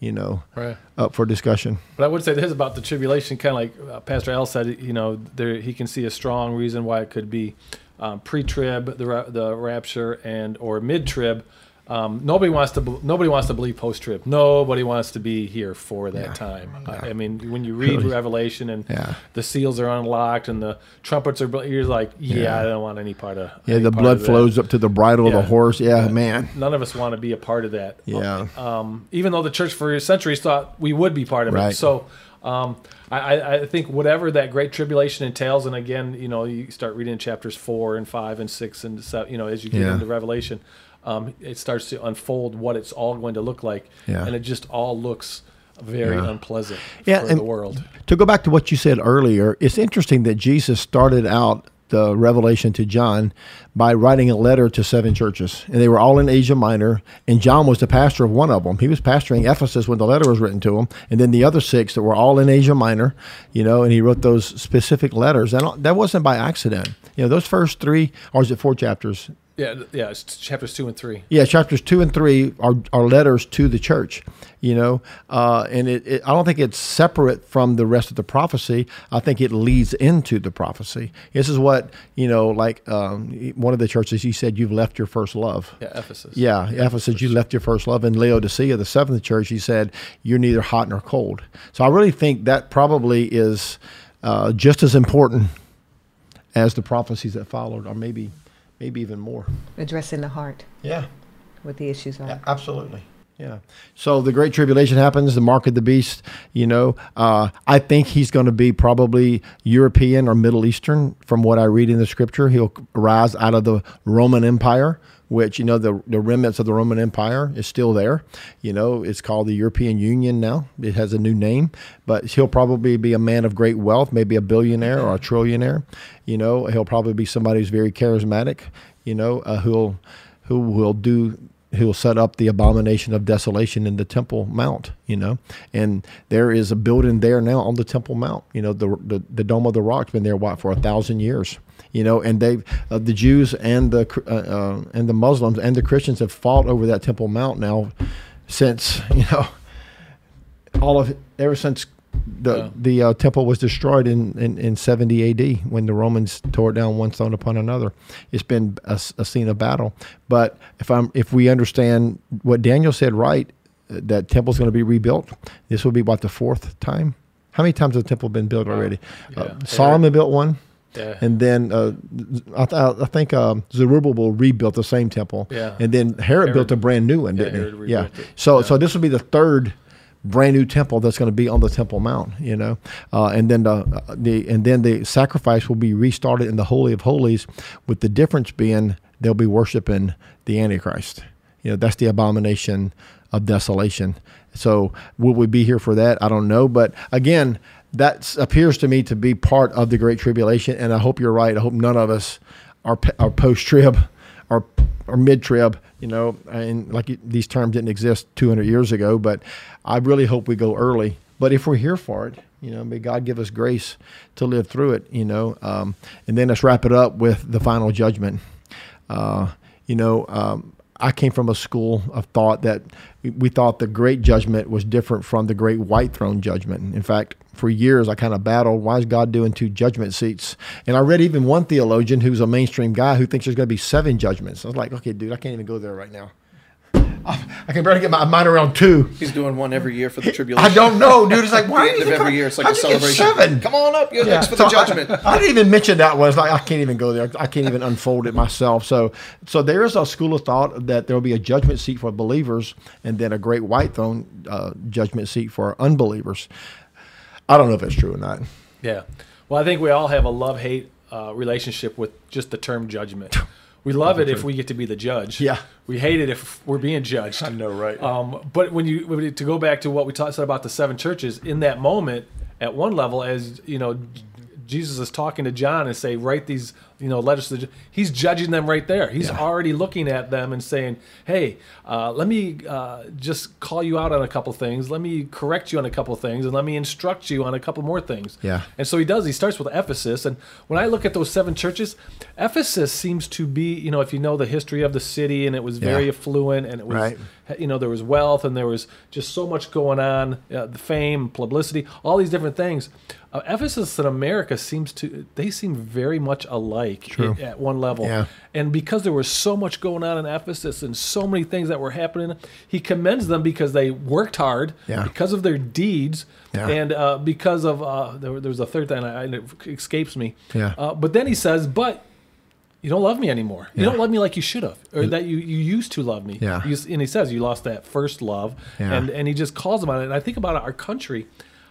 you know,
Right.
up for discussion.
But I would say this about the tribulation, kind of like uh, Pastor Al said, you know, there he can see a strong reason why it could be um, pre-trib, the the rapture, and or mid-trib. Um, nobody wants to nobody wants to believe post-trib. Nobody wants to be here for that
Yeah.
time. I, I mean, when you read
Really.
Revelation and
Yeah.
the seals are unlocked and the trumpets are, you're like, yeah,
Yeah.
I don't want any part of.
Yeah, the blood flows up to the bridle of the horse. Yeah, man.
None of us want to be a part of that.
Yeah.
Um, even though the church for centuries thought we would be part of
Right.
it. So um, I, I I think whatever that great tribulation entails, and again, you know, you start reading chapters four and five and six and seven, you know, as you get
Yeah.
into Revelation, um, it starts to unfold what it's all going to look like.
Yeah.
And it just all looks very
Yeah.
unpleasant
Yeah,
for the world.
To go back to what you said earlier, it's interesting that Jesus started out the revelation to John by writing a letter to seven churches, and they were all in Asia Minor. And John was the pastor of one of them. He was pastoring Ephesus when the letter was written to him, and then the other six that were all in Asia Minor, you know. And he wrote those specific letters, and that wasn't by accident. You know, those first three, or is it four chapters?
Yeah, yeah, it's chapters two and three.
Yeah, chapters two and three are, are letters to the church, you know, uh, and it, it, I don't think it's separate from the rest of the prophecy. I think it leads into the prophecy. This is what, you know, like um, one of the churches, he said, You've left your first love.
Yeah, Ephesus.
Yeah, Ephesus, you left your first love. In Laodicea, the seventh church, he said, You're neither hot nor cold. So I really think that probably is uh, just as important as the prophecies that followed, or maybe, maybe even more.
Addressing the heart,
Yeah.
what the issues are.
Yeah, absolutely. Yeah. So the Great Tribulation happens, the mark of the beast, you know. Uh, I think he's going to be probably European or Middle Eastern from what I read in the scripture. He'll rise out of the Roman Empire, which, you know, the, the remnants of the Roman Empire is still there. You know, it's called the European Union now. It has a new name, but he'll probably be a man of great wealth, maybe a billionaire or a trillionaire. You know, he'll probably be somebody who's very charismatic, you know, uh, who'll, who will do who will set up the abomination of desolation in the Temple Mount, you know, and there is a building there now on the Temple Mount. You know, the the, the Dome of the Rock's been there what for a thousand years, you know, and they uh, the Jews and the uh, uh, and the Muslims and the Christians have fought over that Temple Mount now since [laughs] you know all of it ever since the
Yeah.
the uh, temple was destroyed in, in, in 70 AD when the Romans tore it down one stone upon another. it's been a scene of battle. But if I'm if we understand what Daniel said right, uh, that temple's going to be rebuilt. This will be about the fourth time. How many times has the temple been built already?
Yeah.
Uh, Solomon built one,
Yeah.
and then uh, I, th- I think um, Zerubbabel rebuilt the same temple.
Yeah.
And then Herod,
Herod-
built a brand new one, didn't
Herod
he? Yeah.
it.
So
Yeah.
so this will be the third brand new temple that's going to be on the Temple Mount, you know, uh, and then the uh, the and then the sacrifice will be restarted in the Holy of Holies, with the difference being they'll be worshiping the Antichrist. You know, that's the abomination of desolation. So will we be here for that? I don't know, but again, that appears to me to be part of the Great Tribulation, and I hope you're right. I hope none of us are are post trib or or mid trib. You know, and like these terms didn't exist 200 years ago, but I really hope we go early. But if we're here for it, you know, may God give us grace to live through it. You know, um, and then let's wrap it up with the final judgment. Uh, you know, um, I came from a school of thought that we- thought the great judgment was different from the great white throne judgment. In fact, for years I kind of battled why is God doing two judgment seats? And I read even one theologian who's a mainstream guy who thinks there's going to be seven judgments. I was like, okay, dude, I can't even go there right now. [laughs] I can barely get my mind around two.
He's doing one every year for the tribulation.
I don't know, dude. It's [laughs] like why
The end
you
of every
I-
year, it's like a
how'd you get
celebration.
Seven.
Come on up, you're
Yeah,
next for
so
the judgment.
I, I didn't even mention that one. It's like I can't even go there. I can't even unfold it myself. So, so there is a school of thought that there will be a judgment seat for believers, and then a great white throne uh, judgment seat for unbelievers. I don't know if it's true or not.
Yeah. Well, I think we all have a love hate uh, relationship with just the term judgment. [laughs] We love it if we get to be the judge.
Yeah.
We hate it if we're being judged. [laughs]
I know, right?
Um, but when you to go back to what we talked said about the seven churches, in that moment, at one level, as you know, Jesus is talking to John and say, write these you know letters to the. Ju-" He's judging them right there. He's
Yeah.
already looking at them and saying, hey, uh, let me uh, just call you out on a couple things. Let me correct you on a couple things, and let me instruct you on a couple more things.
Yeah.
And so he does. He starts with Ephesus, and when I look at those seven churches, Ephesus seems to be, you know, if you know the history of the city, and it was very
Yeah.
affluent, and it was,
Right.
You know, there was wealth, and there was just so much going on, uh, the fame, publicity, all these different things. Uh, Ephesus and America seems to they seem very much alike i- at one level,
Yeah.
and because there was so much going on in Ephesus and so many things that were happening, he commends them because they worked hard,
Yeah.
because of their deeds,
Yeah.
and uh, because of uh, there, there was a third thing, I, it escapes me.
Yeah.
Uh, but then he says, "But you don't love me anymore. You
Yeah.
don't love me like you should have, or that you, you used to love me."
Yeah.
You, and he says, "You lost that first love,"
Yeah.
and and he just calls them on it. And I think about our country.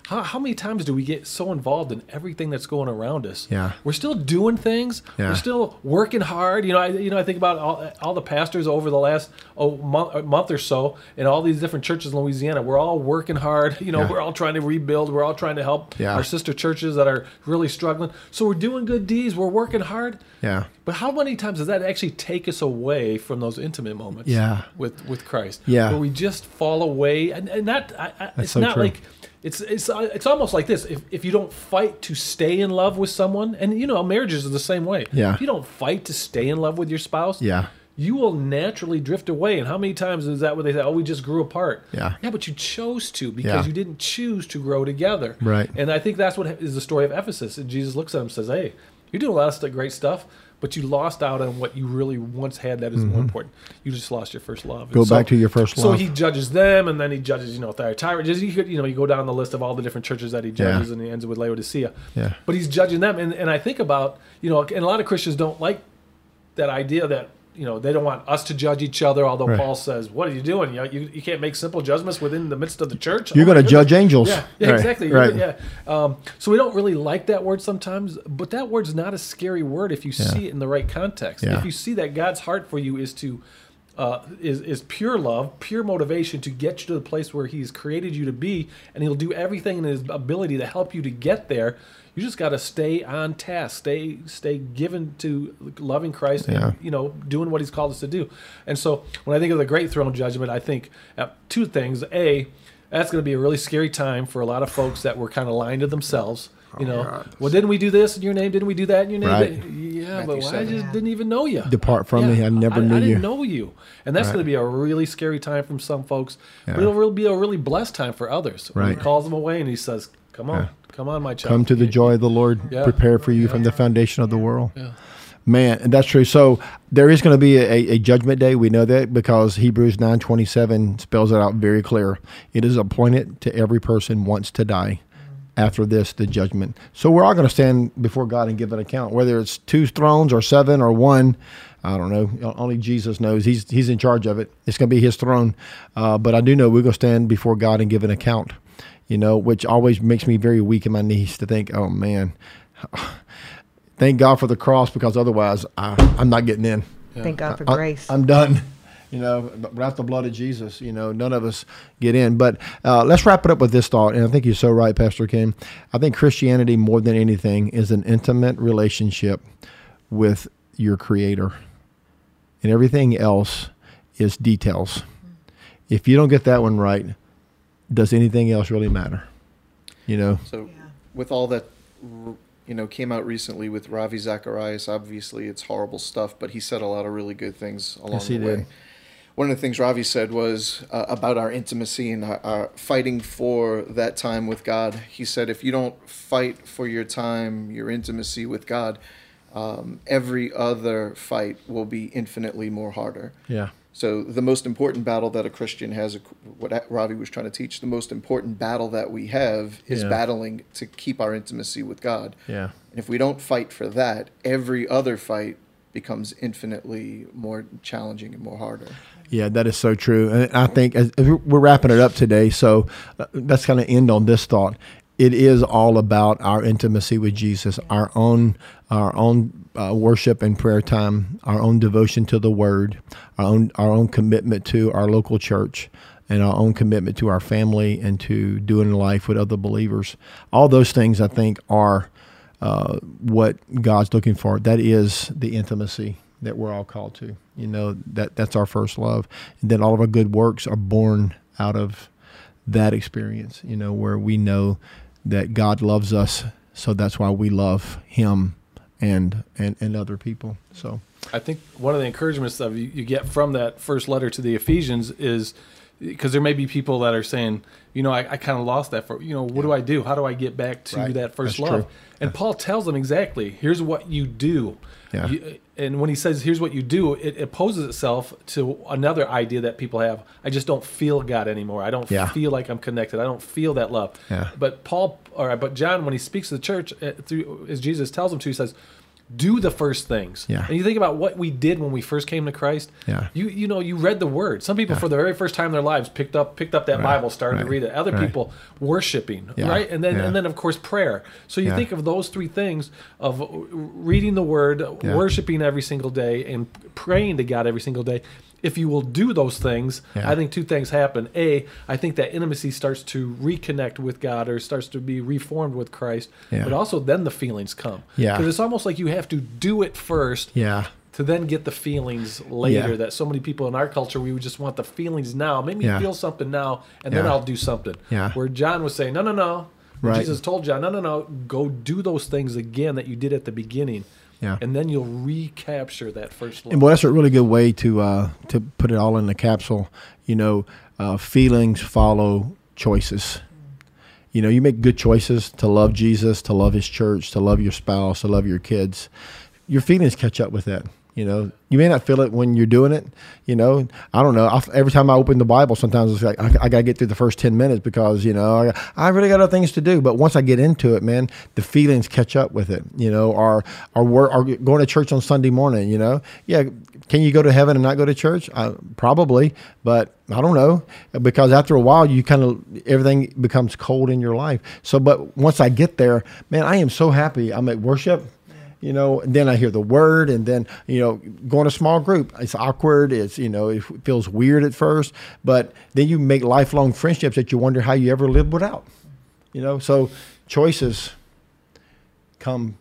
How, how many times do we get so involved in everything that's going around us?
Yeah.
we're still doing things.
Yeah.
We're still working hard. You know, I you know I think about all, all the pastors over the last oh month, uh, month or so in all these different churches in Louisiana. We're all working hard. You know,
Yeah.
we're all trying to rebuild. We're all trying to help
Yeah.
our sister churches that are really struggling. So we're doing good deeds. We're working hard.
Yeah.
But how many times does that actually take us away from those intimate moments?
Yeah.
With with Christ.
Yeah.
Where we just fall away, and, and not. I, I, it's
so
not
true.
like. It's it's uh, it's almost like this. If if you don't fight to stay in love with someone, and you know marriages are the same way.
Yeah.
If you don't fight to stay in love with your spouse.
Yeah.
You will naturally drift away. And how many times is that where they say, "Oh, we just grew apart"?
Yeah.
Yeah, but you chose to because
Yeah.
you didn't choose to grow together.
Right.
And I think that's what is the story of Ephesus. And Jesus looks at him and says, Hey, you're doing a lot of great stuff, but you lost out on what you really once had that is more important. You just lost your first love.
Mm-hmm. Go
And
back to your first love.
So he judges them, and then he judges, you know, Thyatira. Just you, you know, you go down the list of all the different churches that he judges,
Yeah.
and he ends with Laodicea.
Yeah.
But he's judging them, and, and I think about, you know, and a lot of Christians don't like that idea that you know they don't want us to judge each other. Although
Right.
Paul says, "What are you doing? You, know, you you can't make simple judgments within the midst of the church."
You're
Oh
going to judge angels.
Yeah, yeah
Right,
exactly.
Right.
Yeah. Um, so we don't really like that word sometimes, but that word's not a scary word if you see it in the right context.
Yeah.
If you see that God's heart for you is to uh, is is pure love, pure motivation to get you to the place where He's created you to be, and He'll do everything in His ability to help you to get there. You just got to stay on task, stay stay given to loving Christ,
Yeah.
and you know doing what He's called us to do. And so when I think of the Great Throne Judgment, I think uh, two things: a that's going to be a really scary time for a lot of folks that were kind of lying to themselves. You oh, know,
God.
well, didn't we do this in your name? Didn't we do that in your name?
Right.
Yeah,
Matthew
but why
I
just
Yeah.
didn't even know you.
Depart from me, I never knew
I
you.
didn't know you, and that's
Right.
going to be a really scary time from some folks.
Yeah.
But it'll be a really blessed time for others.
Right.
He calls them away and he says, "Come on,
Yeah.
come on, my child.
Come to the joy of the Lord,
Yeah.
prepared for you from the foundation of the world.
Yeah.
Man, and that's true. So there is going to be a, a judgment day. We know that because Hebrews nine twenty seven spells it out very clear. It is appointed to every person once to die. After this, the judgment. So we're all going to stand before God and give an account, whether it's two thrones or seven or one. I don't know. Only Jesus knows. He's He's in charge of it. It's going to be His throne. Uh, but I do know we're going to stand before God and give an account. You know, which always makes me very weak in my knees to think, oh man, [sighs] thank God for the cross because otherwise I, I'm not getting in.
Thank God for
I-
grace.
I'm done. You know, without the blood of Jesus, you know, none of us get in. But uh, let's wrap it up with this thought. And I think you're so right, Pastor Ken. I think Christianity, more than anything, is an intimate relationship with your Creator. And everything else is details. If you don't get that one right, does anything else really matter? You know?
So, with all that, you know, came out recently with Ravi Zacharias, obviously it's horrible stuff, but he said a lot of really good things along
Yes, he
the way.
did.
One of the things Ravi said was uh, about our intimacy and our, our fighting for that time with God. He said, if you don't fight for your time, your intimacy with God, um, every other fight will be infinitely more harder.
Yeah.
So the most important battle that a Christian has, what Ravi was trying to teach, the most important battle that we have is
Yeah.
battling to keep our intimacy with God.
Yeah.
And if we don't fight for that, every other fight becomes infinitely more challenging and more harder.
Yeah, that is so true. And I think as, as we're wrapping it up today, so uh, let's kind of end on this thought. it is all about our intimacy with Jesus, our own our own uh, worship and prayer time, our own devotion to the Word, our own our own commitment to our local church, and our own commitment to our family and to doing life with other believers. All those things, I think, are uh, what God's looking for. That is the intimacy that we're all called to. You know that that's our first love, and then all of our good works are born out of that experience. You know where we know that God loves us, so that's why we love Him and and and other people. So
I think one of the encouragements that you, you get from that first letter to the Ephesians is because there may be people that are saying, you know, I, I kind of lost that for, you know, what yeah. do I do? How do I get back to right. that first That's love? True. And. Paul tells them exactly, here's what you do. Yeah. You, and when he says, here's what you do, it opposes itself to another idea that people have. I just don't feel God anymore. I don't yeah. feel like I'm connected. I don't feel that love. Yeah. But Paul, or but John, when he speaks to the church, uh, through as Jesus tells him to, he says, do the first things. Yeah. And you think about what we did when we first came to Christ. Yeah. You you know you read the Word. Some people yeah. for the very first time in their lives picked up picked up that right. Bible, started right. to read it. Other right. people worshiping, yeah. right? And then yeah. and then of course prayer. So you think of those three things of reading the Word, worshiping every single day, and praying to God every single day if you will do those things, yeah. I think two things happen. A, I think that intimacy starts to reconnect with God or starts to be reformed with Christ. Yeah. But also then the feelings come. Yeah. Because it's almost like you have to do it first. Yeah. To then get the feelings later. Yeah. That so many people in our culture, we would just want the feelings now. Make me feel something now, and then I'll do something. Yeah. Where John was saying, no, no, no. Right. Jesus told John, no, no, no. Go do those things again that you did at the beginning yeah. And then you'll recapture that first love.
And well, that's a really good way to uh, to put it all in the capsule. You know, uh, feelings follow choices. You know, you make good choices to love Jesus, to love His church, to love your spouse, to love your kids. Your feelings catch up with that. You know, you may not feel it when you're doing it. You know, I don't know. I, every time I open the Bible, sometimes it's like I, I got to get through the first ten minutes because you know I, I, really got other things to do. But once I get into it, man, the feelings catch up with it. You know, or or, work, or going to church on Sunday morning. You know, yeah, can you go to heaven and not go to church? Probably, but I don't know because after a while, you kind of everything becomes cold in your life. So, but once I get there, man, I am so happy. I'm at worship you know and then i hear the word and then you know going to small group it's awkward it's you know it feels weird at first but then you make lifelong friendships that you wonder how you ever lived without you know? So choices come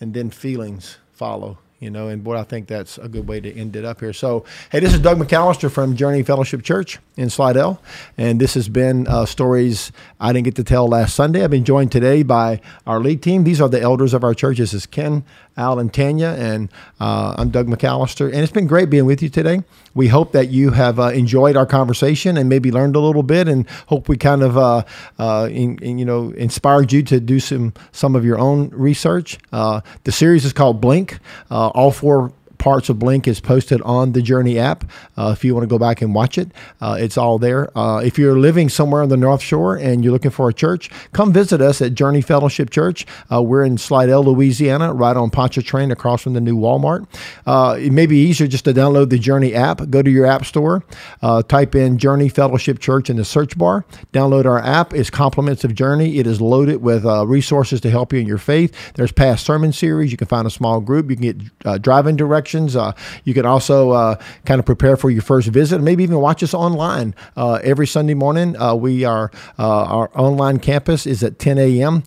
and then feelings follow you know, and boy, I think that's a good way to end it up here. So, hey, this is Doug McAllister from Journey Fellowship Church in Slidell, and this has been uh, stories I didn't get to tell last Sunday. I've been joined today by our lead team. These are the elders of our church. This is Ken, Al, and Tanya, and uh, I'm Doug McAllister, and it's been great being with you today. We hope that you have uh, enjoyed our conversation and maybe learned a little bit, and hope we kind of, uh, uh, in, in, you know, inspired you to do some some of your own research. Uh, the series is called Blink. Uh, all four parts of Blink is posted on the Journey app. Uh, if you want to go back and watch it, uh, it's all there. Uh, if you're living somewhere on the North Shore and you're looking for a church, come visit us at Journey Fellowship Church. Uh, we're in Slidell, Louisiana, right on Pontchartrain across from the new Walmart. Uh, it may be easier just to download the Journey app. Go to your app store, uh, type in Journey Fellowship Church in the search bar. Download our app. It's compliments of Journey. It is loaded with resources to help you in your faith. There's past sermon series. You can find a small group. You can get driving directions Uh, you can also uh, kind of prepare for your first visit, maybe even watch us online uh, every Sunday morning. We are our online campus is at 10 a.m.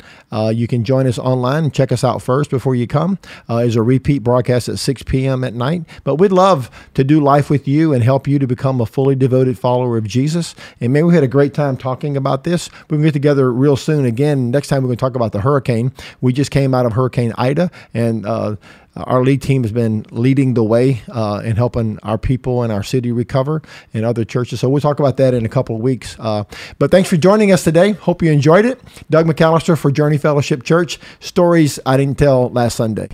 you can join us online and check us out first before you come. is a repeat broadcast at 6 p.m. at night. But we'd love to do life with you and help you to become a fully devoted follower of Jesus. And maybe we had a great time talking about this. Going to get together real soon again. Next time we're going to talk about the hurricane. We just came out of Hurricane Ida, and uh, our lead team has been leading the way uh, in helping our people and our city recover and other churches. So we'll talk about that in a couple of weeks. Uh, but thanks for joining us today. Hope you enjoyed it. Doug McAllister for Journey Fellowship Church. Stories I didn't tell last Sunday.